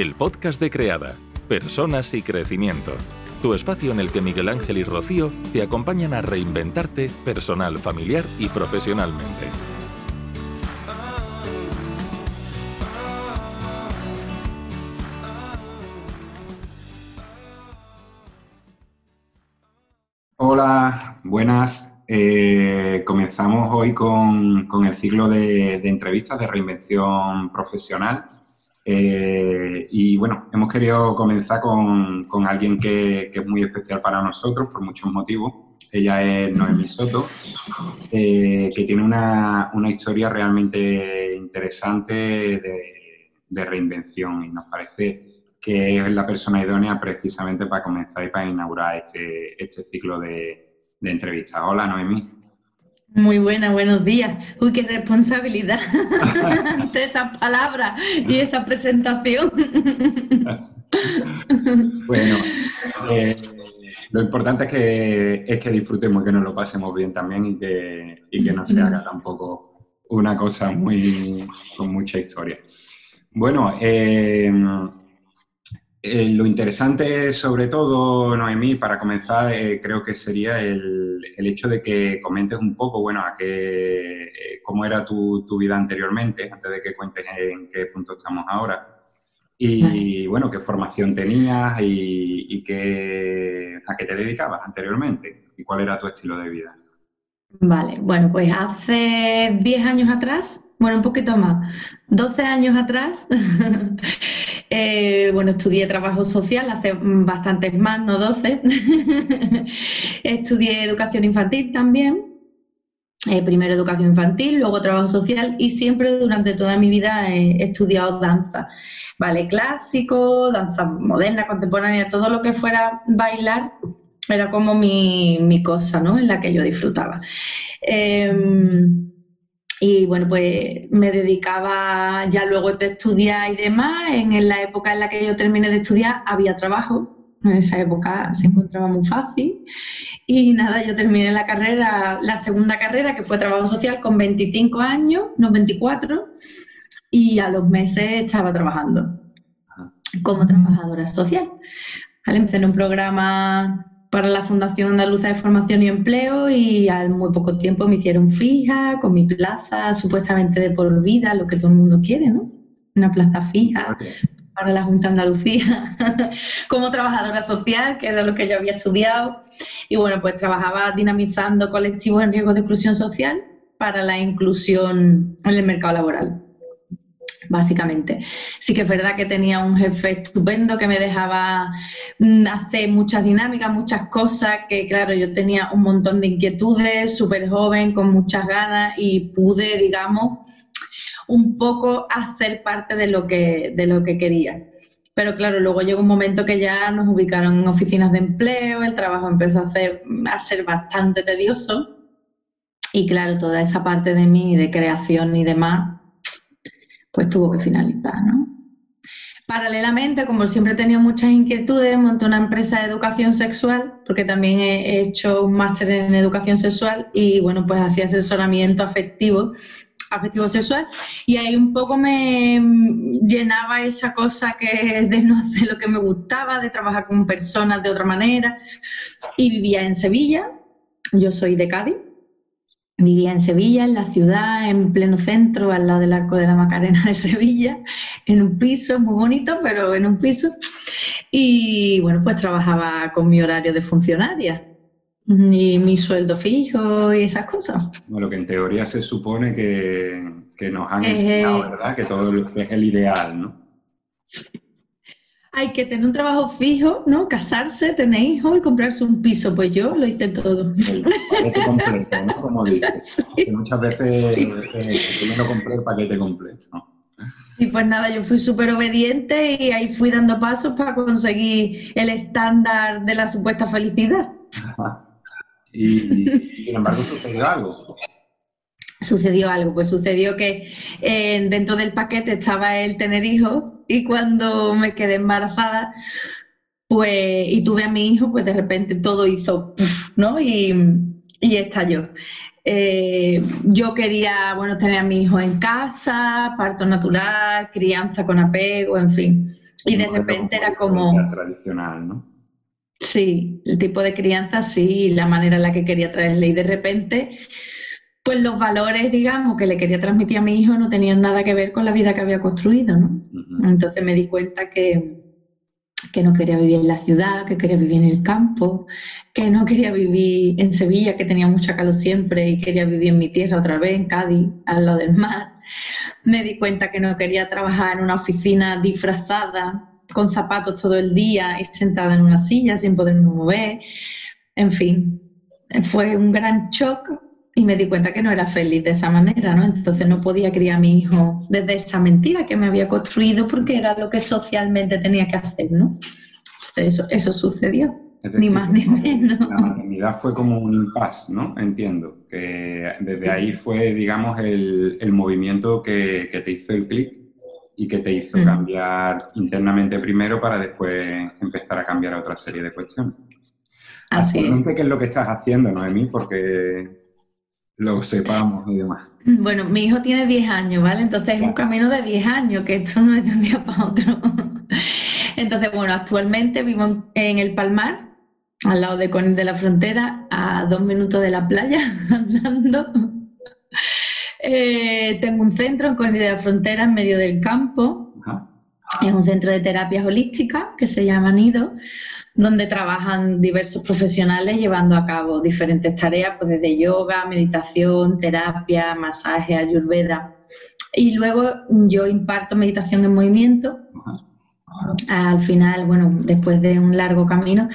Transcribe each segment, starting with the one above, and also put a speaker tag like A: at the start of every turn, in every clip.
A: el podcast de Creada, Personas y Crecimiento. Tu espacio en el que Miguel Ángel y Rocío te acompañan a reinventarte personal, familiar y profesionalmente.
B: Hola, buenas. Eh, comenzamos hoy con, el ciclo de, entrevistas de reinvención profesional. Eh, y bueno, hemos querido comenzar con, alguien que, es muy especial para nosotros por muchos motivos. Ella es Noemí Soto, eh, que tiene una, historia realmente interesante de, reinvención y nos parece que es la persona idónea precisamente para comenzar y para inaugurar este, este ciclo de, de entrevista. Hola, Noemí.
C: Muy buena, buenos días. Uy, qué responsabilidad ante esas palabras y esa presentación.
B: bueno, eh, lo importante es que, es que disfrutemos, que nos lo pasemos bien también y que, y que no se haga tampoco una cosa muy con mucha historia. Bueno, eh, eh, lo interesante, sobre todo, Noemí, para comenzar, eh, creo que sería el, hecho de que comentes un poco, bueno, a qué, eh, cómo era tu, vida anteriormente, antes de que cuentes en qué punto estamos ahora. Y, bueno, qué formación tenías y, y qué, a qué te dedicabas anteriormente y cuál era tu estilo de vida.
C: Vale, bueno, pues hace 10 años atrás, bueno, un poquito más, 12 años atrás, Eh, bueno, estudié trabajo social hace bastantes más, no 12. estudié educación infantil también. Eh, primero educación infantil, luego trabajo social y siempre durante toda mi vida he estudiado danza, vale clásico, danza moderna, contemporánea, todo lo que fuera bailar era como mi, cosa, ¿no? En la que yo disfrutaba. Em, y bueno, pues me dedicaba ya luego de estudiar y demás. En la época en la que yo terminé de estudiar había trabajo. En esa época se encontraba muy fácil. Y nada, yo terminé la carrera, la segunda carrera, que fue trabajo social, con 25 años, no 24. Y a los meses estaba trabajando como trabajadora social. Empecé en un programa para la Fundación Andaluza de Formación y Empleo y al muy poco tiempo me hicieron fija con mi plaza supuestamente de por vida, lo que todo el mundo quiere, ¿no? Una plaza fija para la Junta de Andalucía como trabajadora social, que era lo que yo había estudiado. Y bueno, pues trabajaba dinamizando colectivos en riesgo de exclusión social para la inclusión en el mercado laboral básicamente. Sí que es verdad que tenía un jefe estupendo que me dejaba mm, hacer muchas dinámicas, muchas cosas, que claro, yo tenía un montón de inquietudes, súper joven, con muchas ganas y pude, digamos, un poco hacer parte de lo que, de lo que quería. Pero claro, luego llegó un momento que ya nos ubicaron en oficinas de empleo, el trabajo empezó a, hacer, a ser bastante tedioso y claro, toda esa parte de mí, de creación y demás, pues tuvo que finalizar, ¿no? Paralelamente, como siempre he tenido muchas inquietudes, monté una empresa de educación sexual, porque también he hecho un máster en educación sexual y, bueno, pues hacía asesoramiento afectivo, afectivo sexual, y ahí un poco me llenaba esa cosa que de no hacer lo que me gustaba, de trabajar con personas de otra manera, y vivía en Sevilla, yo soy de Cádiz, Vivía en Sevilla, en la ciudad, en pleno centro, al lado del Arco de la Macarena de Sevilla, en un piso muy bonito, pero en un piso. Y bueno, pues trabajaba con mi horario de funcionaria y mi sueldo fijo y esas cosas.
B: Bueno, que en teoría se supone que, nos han enseñado, eh, ¿verdad? Que todo es el ideal, ¿no?
C: Sí hay que tener un trabajo fijo, ¿no? Casarse, tener hijos y comprarse un piso. Pues yo lo hice todo.
B: El paquete completo, ¿no? Como dices. muchas veces sí. eh, compré el paquete completo.
C: Y pues nada, yo fui súper obediente y ahí fui dando pasos para conseguir el estándar de la supuesta felicidad.
B: y sin embargo sucedió algo
C: sucedió algo, pues sucedió que eh, dentro del paquete estaba el tener hijos y cuando me quedé embarazada pues y tuve a mi hijo, pues de repente todo hizo, ¿no? Y, y estalló. Eh, yo quería, bueno, tener a mi hijo en casa, parto natural, crianza con apego, en fin. Y de repente era como...
B: Tradicional, ¿no?
C: Sí, el tipo de crianza sí, la manera en la que quería traerle. Y de repente, pues los valores, digamos, que le quería transmitir a mi hijo no tenían nada que ver con la vida que había construido, ¿no? Entonces me di cuenta que, que no quería vivir en la ciudad, que quería vivir en el campo, que no quería vivir en Sevilla, que tenía mucha calor siempre, y quería vivir en mi tierra otra vez, en Cádiz, al lado del mar. Me di cuenta que no quería trabajar en una oficina disfrazada, con zapatos todo el día y sentada en una silla sin poderme mover. En fin, fue un gran shock y me di cuenta que no era feliz de esa manera, ¿no? Entonces no podía criar a mi hijo desde esa mentira que me había construido porque era lo que socialmente tenía que hacer, ¿no? Eso, eso sucedió, ni más ni menos.
B: La maternidad fue como un impasse, ¿no? Entiendo, que desde ahí fue, digamos, el, el movimiento que, que, te hizo el clic y que te hizo mm. cambiar internamente primero para después empezar a cambiar a otra serie de cuestiones. Así es. ¿Qué es lo que estás haciendo, Noemí? Porque lo sepamos y demás.
C: Bueno, mi hijo tiene 10 años, ¿vale? Entonces es un camino de 10 años, que esto no es de un día para otro. Entonces, bueno, actualmente vivo en el Palmar, al lado de Conil de la Frontera, a dos minutos de la playa, andando. Eh, tengo un centro en Conil de la Frontera, en medio del campo. Es un centro de terapias holísticas que se llama Nido, donde trabajan diversos profesionales llevando a cabo diferentes tareas, pues desde yoga, meditación, terapia, masaje, ayurveda. Y luego yo imparto meditación en movimiento. Al final, bueno, después de un largo camino,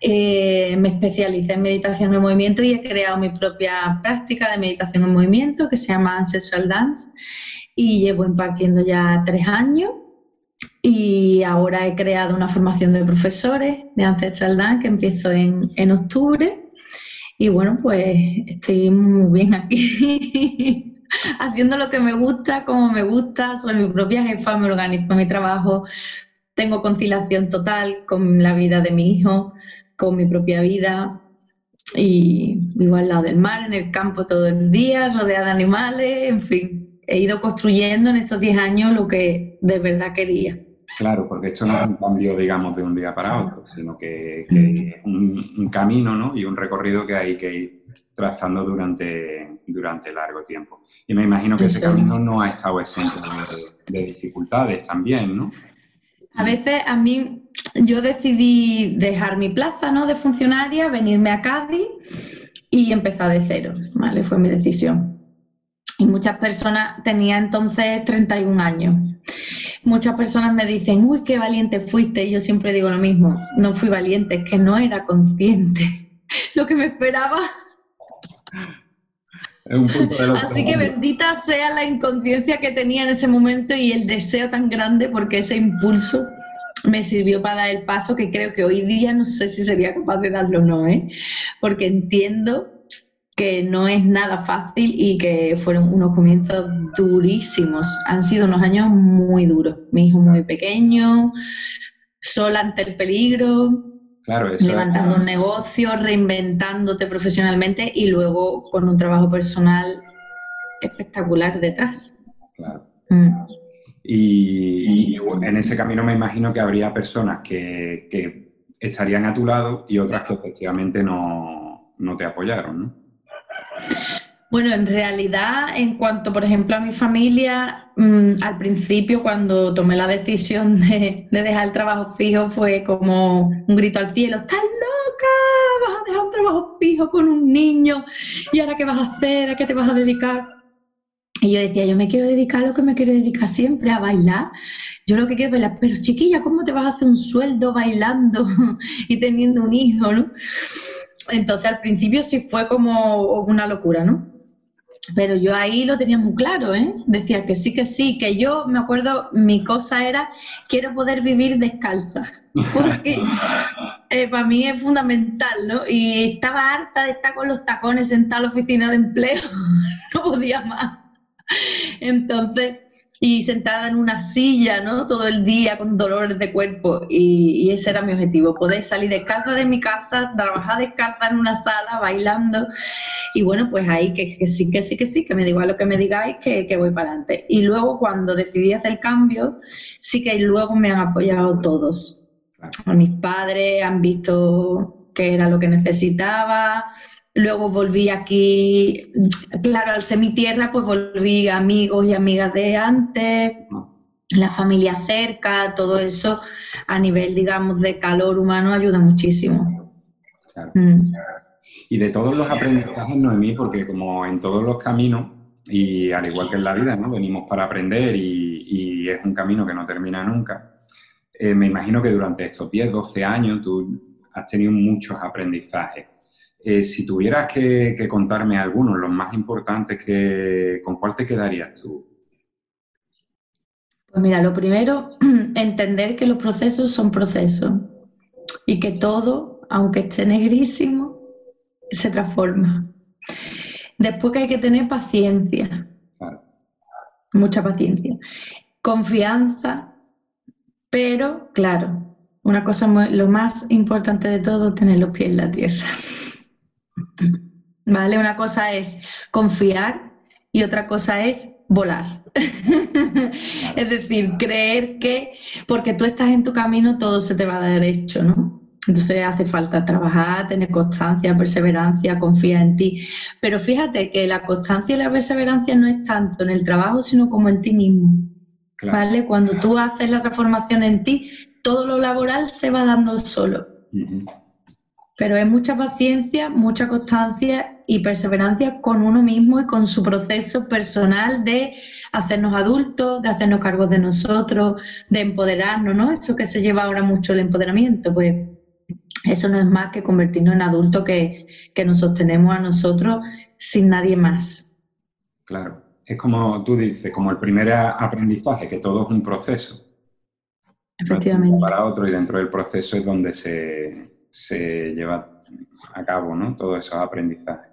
C: eh, me especialicé en meditación en movimiento y he creado mi propia práctica de meditación en movimiento que se llama Ancestral Dance y llevo impartiendo ya tres años y ahora he creado una formación de profesores de Ancestral Dance que empiezo en, en octubre. Y bueno, pues estoy muy bien aquí, haciendo lo que me gusta, como me gusta, soy mi propia jefa, me organizo mi trabajo, tengo conciliación total con la vida de mi hijo, con mi propia vida y vivo al lado del mar, en el campo todo el día, rodeada de animales, en fin, he ido construyendo en estos 10 años lo que de verdad quería.
B: Claro, porque esto no es un cambio, digamos, de un día para otro, sino que, es un, camino ¿no? y un recorrido que hay que ir trazando durante, durante largo tiempo. Y me imagino que ese camino no ha estado exento de, dificultades también, ¿no?
C: A veces a mí, yo decidí dejar mi plaza ¿no? de funcionaria, venirme a Cádiz y empezar de cero, ¿vale? Fue mi decisión. Y muchas personas, tenía entonces 31 años muchas personas me dicen, uy, qué valiente fuiste. Y yo siempre digo lo mismo, no fui valiente, es que no era consciente lo que me esperaba. Así que bendita sea la inconsciencia que tenía en ese momento y el deseo tan grande, porque ese impulso me sirvió para dar el paso que creo que hoy día no sé si sería capaz de darlo o no, ¿eh? porque entiendo que no es nada fácil y que fueron unos comienzos durísimos. Han sido unos años muy duros. Mi hijo muy pequeño, sola ante el peligro, levantando un negocio, reinventándote profesionalmente y luego con un trabajo personal espectacular detrás.
B: Claro. Mm. Y, en ese camino me imagino que habría personas que, que estarían a tu lado y otras que efectivamente no, no te apoyaron, ¿no?
C: Bueno, en realidad, en cuanto, por ejemplo, a mi familia, mm, al principio, cuando tomé la decisión de, dejar el trabajo fijo, fue como un grito al cielo, ¡estás loca! ¿Vas a dejar un trabajo fijo con un niño? ¿Y ahora qué vas a hacer? ¿A qué te vas a dedicar? Y yo decía, yo me quiero dedicar a lo que me quiero dedicar siempre, a bailar. Yo lo que quiero es bailar, pero chiquilla, ¿cómo te vas a hacer un sueldo bailando y teniendo un hijo, no? Entonces al principio sí fue como una locura, ¿no? Pero yo ahí lo tenía muy claro, ¿eh? Decía que sí, que sí, que yo me acuerdo, mi cosa era, quiero poder vivir descalza, porque eh, para mí es fundamental, ¿no? Y estaba harta de estar con los tacones en la oficina de empleo, no podía más. Entonces, y sentada en una silla, ¿no? Todo el día con dolores de cuerpo. Y, ese era mi objetivo, poder salir descalza de mi casa, trabajar descalza en una sala, bailando. Y bueno, pues ahí que, sí, que sí, que sí, que me diga lo que me digáis, que, que voy para adelante. Y luego cuando decidí hacer el cambio, sí que luego me han apoyado todos. A mis padres han visto que era lo que necesitaba, Luego volví aquí, claro, al ser mi tierra, pues volví amigos y amigas de antes, la familia cerca, todo eso a nivel, digamos, de calor humano ayuda muchísimo.
B: Mm. Y de todos los aprendizajes, Noemí, porque como en todos los caminos, y al igual que en la vida, ¿no? Venimos para aprender y, es un camino que no termina nunca. Eh, me imagino que durante estos 10, 12 años tú has tenido muchos aprendizajes. Eh, si tuvieras que, contarme algunos, los más importantes, que, ¿con cuál te quedarías tú?
C: Pues mira, lo primero, entender que los procesos son procesos y que todo, aunque esté negrísimo, se transforma. Después que hay que tener paciencia, mucha paciencia, confianza, pero claro, una cosa, lo más importante de todo, tener los pies en la tierra. ¿Vale? Una cosa es confiar y otra cosa es volar. es decir, creer que porque tú estás en tu camino todo se te va a dar hecho, ¿no? Entonces hace falta trabajar, tener constancia, perseverancia, confía en ti. Pero fíjate que la constancia y la perseverancia no es tanto en el trabajo, sino como en ti mismo. ¿Vale? Cuando tú haces la transformación en ti, todo lo laboral se va dando solo pero es mucha paciencia, mucha constancia y perseverancia con uno mismo y con su proceso personal de hacernos adultos, de hacernos cargos de nosotros, de empoderarnos, ¿no? Eso que se lleva ahora mucho el empoderamiento, pues eso no es más que convertirnos en adultos que, que nos sostenemos a nosotros sin nadie más.
B: Claro, es como tú dices, como el primer aprendizaje, que todo es un proceso.
C: Efectivamente.
B: Para otro y dentro del proceso es donde se, se lleva a cabo, ¿no? Todos esos aprendizajes.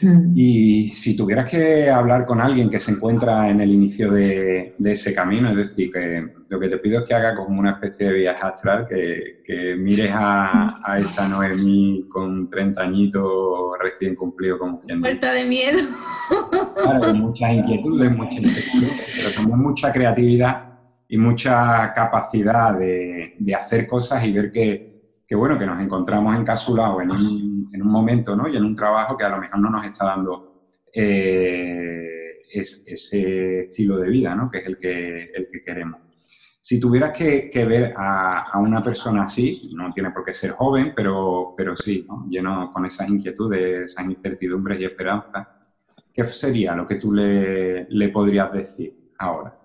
B: Mm. Y si tuvieras que hablar con alguien que se encuentra en el inicio de, ese camino, es decir, que lo que te pido es que haga como una especie de viaje astral, que, mires a, esa Noemí con 30 añitos recién cumplido como quien
C: Puerta de miedo.
B: Claro, con muchas inquietudes, muchas inquietudes, pero también mucha creatividad y mucha capacidad de, de hacer cosas y ver que que bueno, que nos encontramos encapsulados en un, en un momento ¿no? y en un trabajo que a lo mejor no nos está dando eh, ese estilo de vida, ¿no? que es el que, el que queremos. Si tuvieras que, que ver a, a, una persona así, no tiene por qué ser joven, pero, pero sí, lleno con esas inquietudes, esas incertidumbres y esperanzas, ¿qué sería lo que tú le, le podrías decir ahora?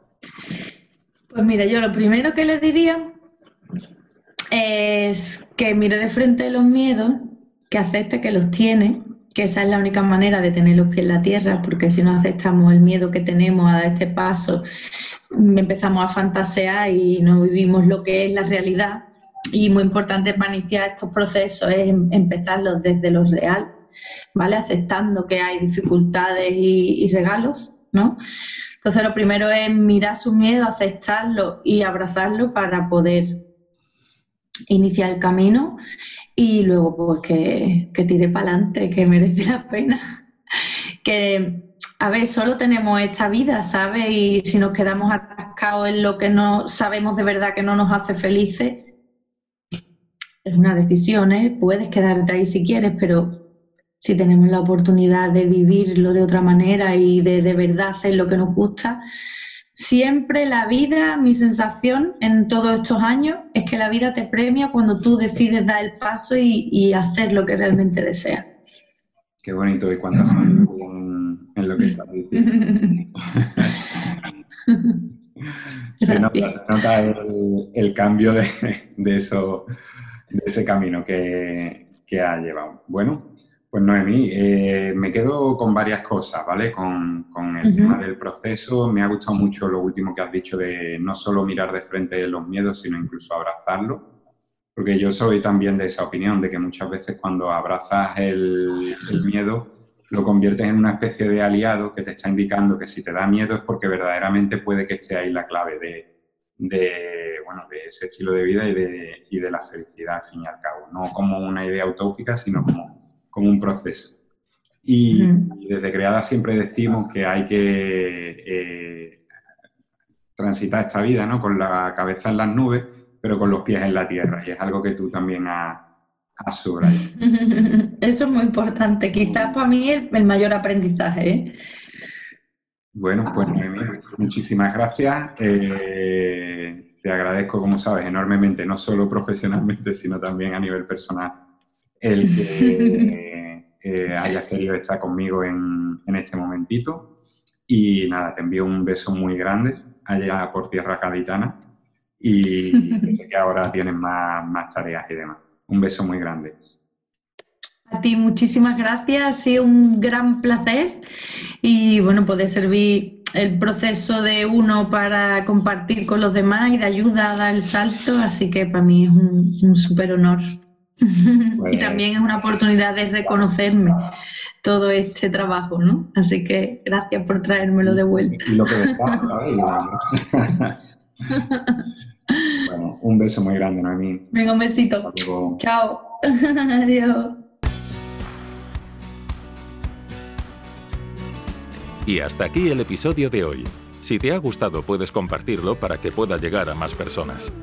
C: Pues mira, yo lo primero que le diría es que mire de frente los miedos, que acepte que los tiene, que esa es la única manera de tener los pies en la tierra, porque si no aceptamos el miedo que tenemos a este paso, empezamos a fantasear y no vivimos lo que es la realidad. Y muy importante para iniciar estos procesos es em, empezarlos desde lo real, ¿vale? Aceptando que hay dificultades y, y regalos, ¿no? Entonces lo primero es mirar su miedo, aceptarlo y abrazarlo para poder inicia el camino y luego pues que, que tire para adelante, que merece la pena. que, a ver, solo tenemos esta vida, ¿sabes? Y si nos quedamos atascados en lo que no sabemos de verdad que no nos hace felices, es una decisión, ¿eh? Puedes quedarte ahí si quieres, pero si tenemos la oportunidad de vivirlo de otra manera y de de verdad hacer lo que nos gusta, Siempre la vida, mi sensación en todos estos años es que la vida te premia cuando tú decides dar el paso y, hacer lo que realmente deseas.
B: Qué bonito y cuántas en, en lo que estás diciendo. se nota, el, cambio de, eso, de ese camino que, que ha llevado. Bueno, pues Noemí, eh, me quedo con varias cosas, ¿vale? Con, el tema del proceso. Me ha gustado mucho lo último que has dicho de no solo mirar de frente los miedos, sino incluso abrazarlos. Porque yo soy también de esa opinión, de que muchas veces cuando abrazas el, miedo, lo conviertes en una especie de aliado que te está indicando que si te da miedo es porque verdaderamente puede que esté ahí la clave de, bueno, de ese estilo de vida y de, y de la felicidad, al fin y al cabo. No como una idea utópica, sino como, como un proceso. Y, desde Creada siempre decimos que hay que eh, transitar esta vida ¿no? con la cabeza en las nubes, pero con los pies en la tierra. Y es algo que tú también has
C: Eso es muy importante. Quizás para mí el, el mayor aprendizaje. ¿eh?
B: Bueno, pues muchísimas gracias. Eh, te agradezco, como sabes, enormemente, no solo profesionalmente, sino también a nivel personal, el que eh, hayas querido estar conmigo en, en, este momentito. Y nada, te envío un beso muy grande allá por tierra gaditana y sé que ahora tienes más, más tareas y demás. Un beso muy grande.
C: A ti muchísimas gracias, ha sido un gran placer y bueno, puede servir el proceso de uno para compartir con los demás y de ayuda a dar el salto, así que para mí es un, súper honor. y pues también es una oportunidad de reconocerme todo este trabajo, ¿no? Así que gracias por traérmelo de vuelta. Y lo que
B: Bueno, un beso muy grande, Noemí.
C: Venga, un besito. Chao. Adiós.
A: Y hasta aquí el episodio de hoy. Si te ha gustado puedes compartirlo para que pueda llegar a más personas.